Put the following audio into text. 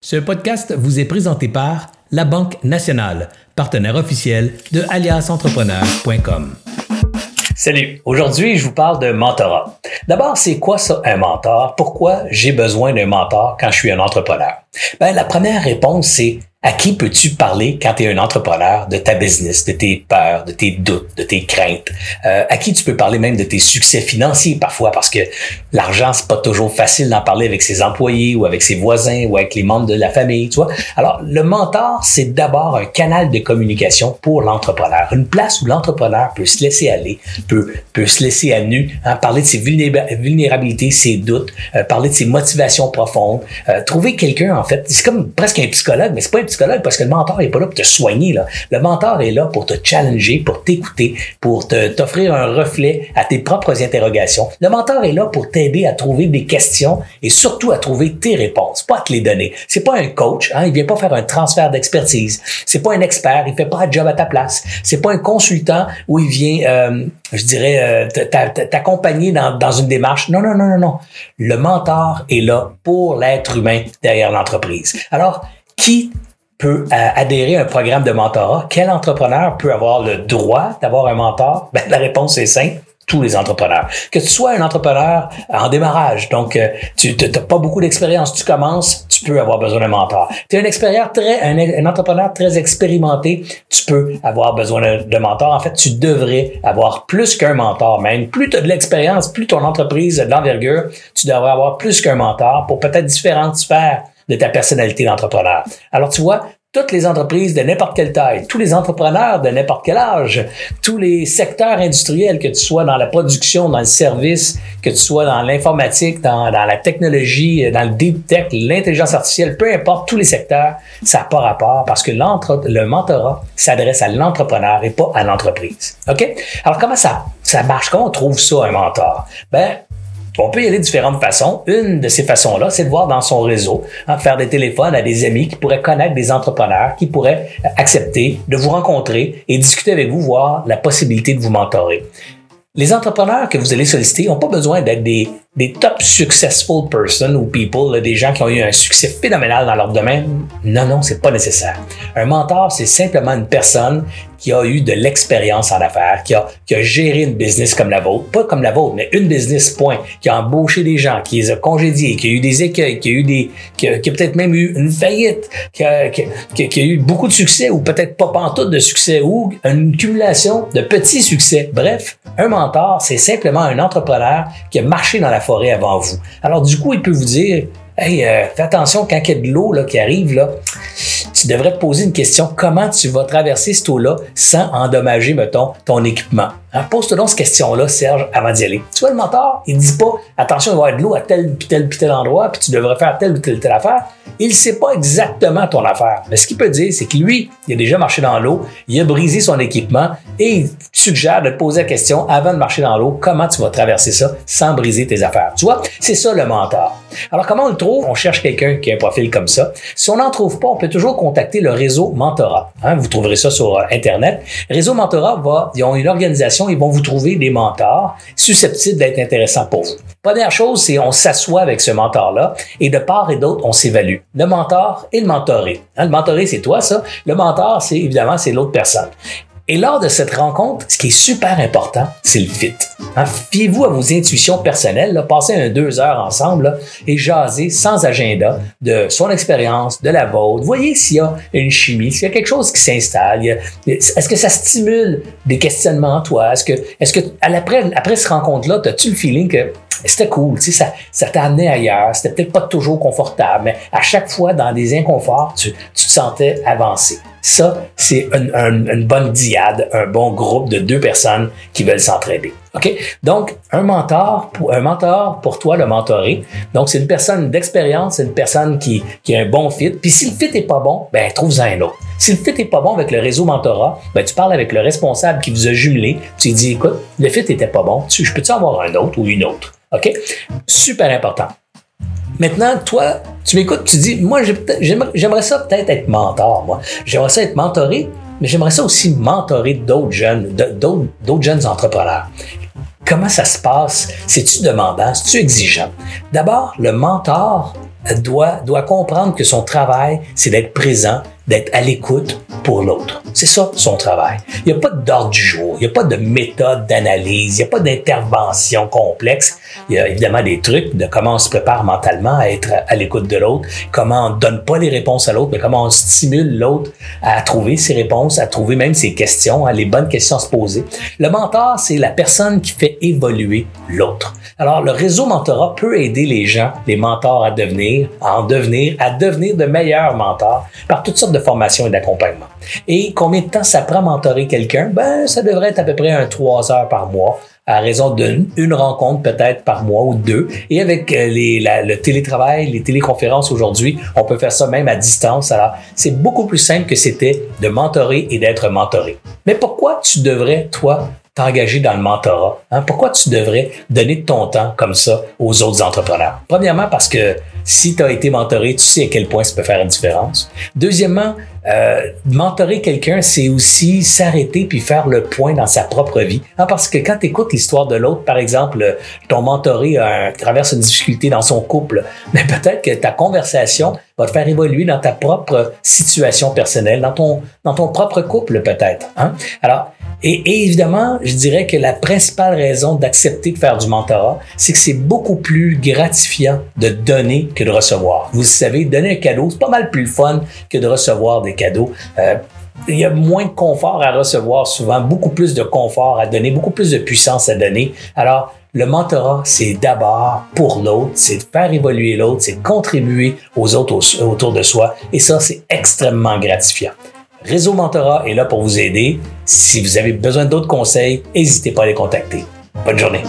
Ce podcast vous est présenté par La Banque Nationale, partenaire officiel de aliasentrepreneur.com. Salut, aujourd'hui je vous parle de mentorat. D'abord, c'est quoi ça un mentor? Pourquoi j'ai besoin d'un mentor quand je suis un entrepreneur? Ben, la première réponse, c'est à qui peux-tu parler quand tu es un entrepreneur de ta business, de tes peurs, de tes doutes, de tes craintes? Euh, à qui tu peux parler même de tes succès financiers parfois? Parce que l'argent, c'est pas toujours facile d'en parler avec ses employés ou avec ses voisins ou avec les membres de la famille, tu vois? Alors, le mentor, c'est d'abord un canal de communication pour l'entrepreneur. Une place où l'entrepreneur peut se laisser aller, peut, peut se laisser à nu, hein, parler de ses vulnérabilités, ses doutes, euh, parler de ses motivations profondes, euh, trouver quelqu'un, en fait, c'est comme presque un psychologue, mais c'est pas psychologue parce que le mentor est pas là pour te soigner. Là. Le mentor est là pour te challenger, pour t'écouter, pour t'offrir un reflet à tes propres interrogations. Le mentor est là pour t'aider à trouver des questions et surtout à trouver tes réponses, pas à te les donner. C'est pas un coach, hein, il vient pas faire un transfert d'expertise. C'est pas un expert, il fait pas un job à ta place. C'est pas un consultant où il vient, euh, je dirais, euh, t'accompagner dans, dans une démarche. Non, non, non, non, non. Le mentor est là pour l'être humain derrière l'entreprise. Alors, qui peut euh, adhérer à un programme de mentorat? Quel entrepreneur peut avoir le droit d'avoir un mentor? Ben, la réponse est simple tous les entrepreneurs. Que tu sois un entrepreneur en démarrage, donc euh, tu n'as pas beaucoup d'expérience, tu commences, tu peux avoir besoin d'un mentor. Tu es un, un, entrepreneur très expérimenté, tu peux avoir besoin de, de mentor. En fait, tu devrais avoir plus qu'un mentor même. Plus tu as de l'expérience, plus ton entreprise d'envergure, tu devrais avoir plus qu'un mentor pour peut-être différentes sphères de ta personnalité d'entrepreneur. Alors, tu vois, toutes les entreprises de n'importe quelle taille, tous les entrepreneurs de n'importe quel âge, tous les secteurs industriels, que tu sois dans la production, dans le service, que tu sois dans l'informatique, dans, la technologie, dans le deep tech, l'intelligence artificielle, peu importe, tous les secteurs, ça n'a pas rapport parce que le mentorat s'adresse à l'entrepreneur et pas à l'entreprise. OK? Alors, comment ça, ça marche? Comment on trouve ça, un mentor? Ben, on peut y aller de différentes façons. Une de ces façons-là, c'est de voir dans son réseau, hein, faire des téléphones à des amis qui pourraient connaître des entrepreneurs, qui pourraient accepter de vous rencontrer et discuter avec vous, voir la possibilité de vous mentorer. Les entrepreneurs que vous allez solliciter n'ont pas besoin d'être des, des top successful person ou people, des gens qui ont eu un succès phénoménal dans leur domaine. Non, non, c'est pas nécessaire. Un mentor, c'est simplement une personne qui a eu de l'expérience en affaires, qui a, qui a géré une business comme la vôtre, pas comme la vôtre, mais une business point, qui a embauché des gens, qui les a congédiés, qui a eu des écueils, qui a eu des, qui a, peut-être même eu une faillite, qui a, qui, qui a, eu beaucoup de succès ou peut-être pas pantoute de succès ou une cumulation de petits succès. Bref, un mentor, c'est simplement un entrepreneur qui a marché dans la forêt avant vous. Alors du coup, il peut vous dire, hey, euh, fais attention quand il y a de l'eau qui arrive, là, tu devrais te poser une question, comment tu vas traverser cette eau-là sans endommager, mettons, ton équipement? Hein, pose-toi donc cette question-là, Serge, avant d'y aller. Tu vois, le mentor, il dit pas, attention, il va y avoir de l'eau à tel, puis tel, puis tel endroit, puis tu devrais faire telle ou telle, telle affaire. Il sait pas exactement ton affaire. Mais ce qu'il peut dire, c'est que lui, il a déjà marché dans l'eau, il a brisé son équipement et il suggère de te poser la question avant de marcher dans l'eau, comment tu vas traverser ça sans briser tes affaires. Tu vois, c'est ça le mentor. Alors, comment on le trouve? On cherche quelqu'un qui a un profil comme ça. Si on n'en trouve pas, on peut toujours contacter le réseau Mentorat. Hein, vous trouverez ça sur euh, Internet. Réseau Mentorat va, ils ont une organisation ils vont vous trouver des mentors susceptibles d'être intéressants pour vous. Première chose, c'est on s'assoit avec ce mentor-là et de part et d'autre, on s'évalue. Le mentor et le mentoré. Hein, le mentoré, c'est toi, ça. Le mentor, c'est évidemment, c'est l'autre personne. Et lors de cette rencontre, ce qui est super important, c'est le fit. Hein, fiez-vous à vos intuitions personnelles, là, passez un deux heures ensemble et jaser sans agenda de son expérience, de la vôtre. Voyez s'il y a une chimie, s'il y a quelque chose qui s'installe. Est-ce que ça stimule des questionnements en toi? Est-ce que, est-ce que après, après cette rencontre-là, as-tu le feeling que c'était cool, tu sais, ça, ça t'a amené ailleurs, c'était peut-être pas toujours confortable, mais à chaque fois, dans des inconforts, tu, tu te sentais avancer. Ça, c'est une, bonne diade, un bon groupe de deux personnes qui veulent s'entraider. OK? Donc, un mentor, pour, un mentor pour toi, le mentoré. Donc, c'est une personne d'expérience, c'est une personne qui, qui a un bon fit. Puis si le fit est pas bon, ben, trouve-en un autre. Si le fit est pas bon avec le réseau mentorat, ben, tu parles avec le responsable qui vous a jumelé, tu lui dis, écoute, le fit était pas bon, je peux-tu avoir un autre ou une autre? OK? Super important. Maintenant, toi, tu m'écoutes, tu dis, moi, j'aimerais ça peut-être être mentor, moi. J'aimerais ça être mentoré, mais j'aimerais ça aussi mentorer d'autres jeunes, d'autres jeunes entrepreneurs. Comment ça se passe? C'est-tu demandant? C'est-tu exigeant? D'abord, le mentor doit, doit comprendre que son travail, c'est d'être présent, d'être à l'écoute pour l'autre. C'est ça son travail. Il n'y a pas d'ordre du jour, il n'y a pas de méthode d'analyse, il n'y a pas d'intervention complexe. Il y a évidemment des trucs de comment on se prépare mentalement à être à l'écoute de l'autre, comment on donne pas les réponses à l'autre, mais comment on stimule l'autre à trouver ses réponses, à trouver même ses questions, à les bonnes questions à se poser. Le mentor, c'est la personne qui fait évoluer l'autre. Alors, le réseau mentorat peut aider les gens, les mentors à devenir, à en devenir, à devenir de meilleurs mentors par toutes sortes de formation et d'accompagnement. Et combien de temps ça prend mentorer quelqu'un? Ben, ça devrait être à peu près un trois heures par mois à raison d'une rencontre peut-être par mois ou deux. Et avec euh, le télétravail, les téléconférences aujourd'hui, on peut faire ça même à distance. Alors, c'est beaucoup plus simple que c'était de mentorer et d'être mentoré. Mais pourquoi tu devrais, toi, t'engager dans le mentorat? Hein? Pourquoi tu devrais donner ton temps comme ça aux autres entrepreneurs? Premièrement, parce que si tu as été mentoré, tu sais à quel point ça peut faire une différence. Deuxièmement, euh, mentorer quelqu'un, c'est aussi s'arrêter puis faire le point dans sa propre vie. Hein, parce que quand tu écoutes l'histoire de l'autre, par exemple, ton mentoré traverse une difficulté dans son couple, mais peut-être que ta conversation va te faire évoluer dans ta propre situation personnelle, dans ton, dans ton propre couple peut-être. Hein? Alors, et, évidemment, je dirais que la principale raison d'accepter de faire du mentorat, c'est que c'est beaucoup plus gratifiant de donner que de recevoir. Vous savez, donner un cadeau, c'est pas mal plus fun que de recevoir des cadeaux. Euh, il y a moins de confort à recevoir souvent, beaucoup plus de confort à donner, beaucoup plus de puissance à donner. Alors, le mentorat, c'est d'abord pour l'autre, c'est de faire évoluer l'autre, c'est de contribuer aux autres autour de soi. Et ça, c'est extrêmement gratifiant. Réseau Mentorat est là pour vous aider. Si vous avez besoin d'autres conseils, n'hésitez pas à les contacter. Bonne journée.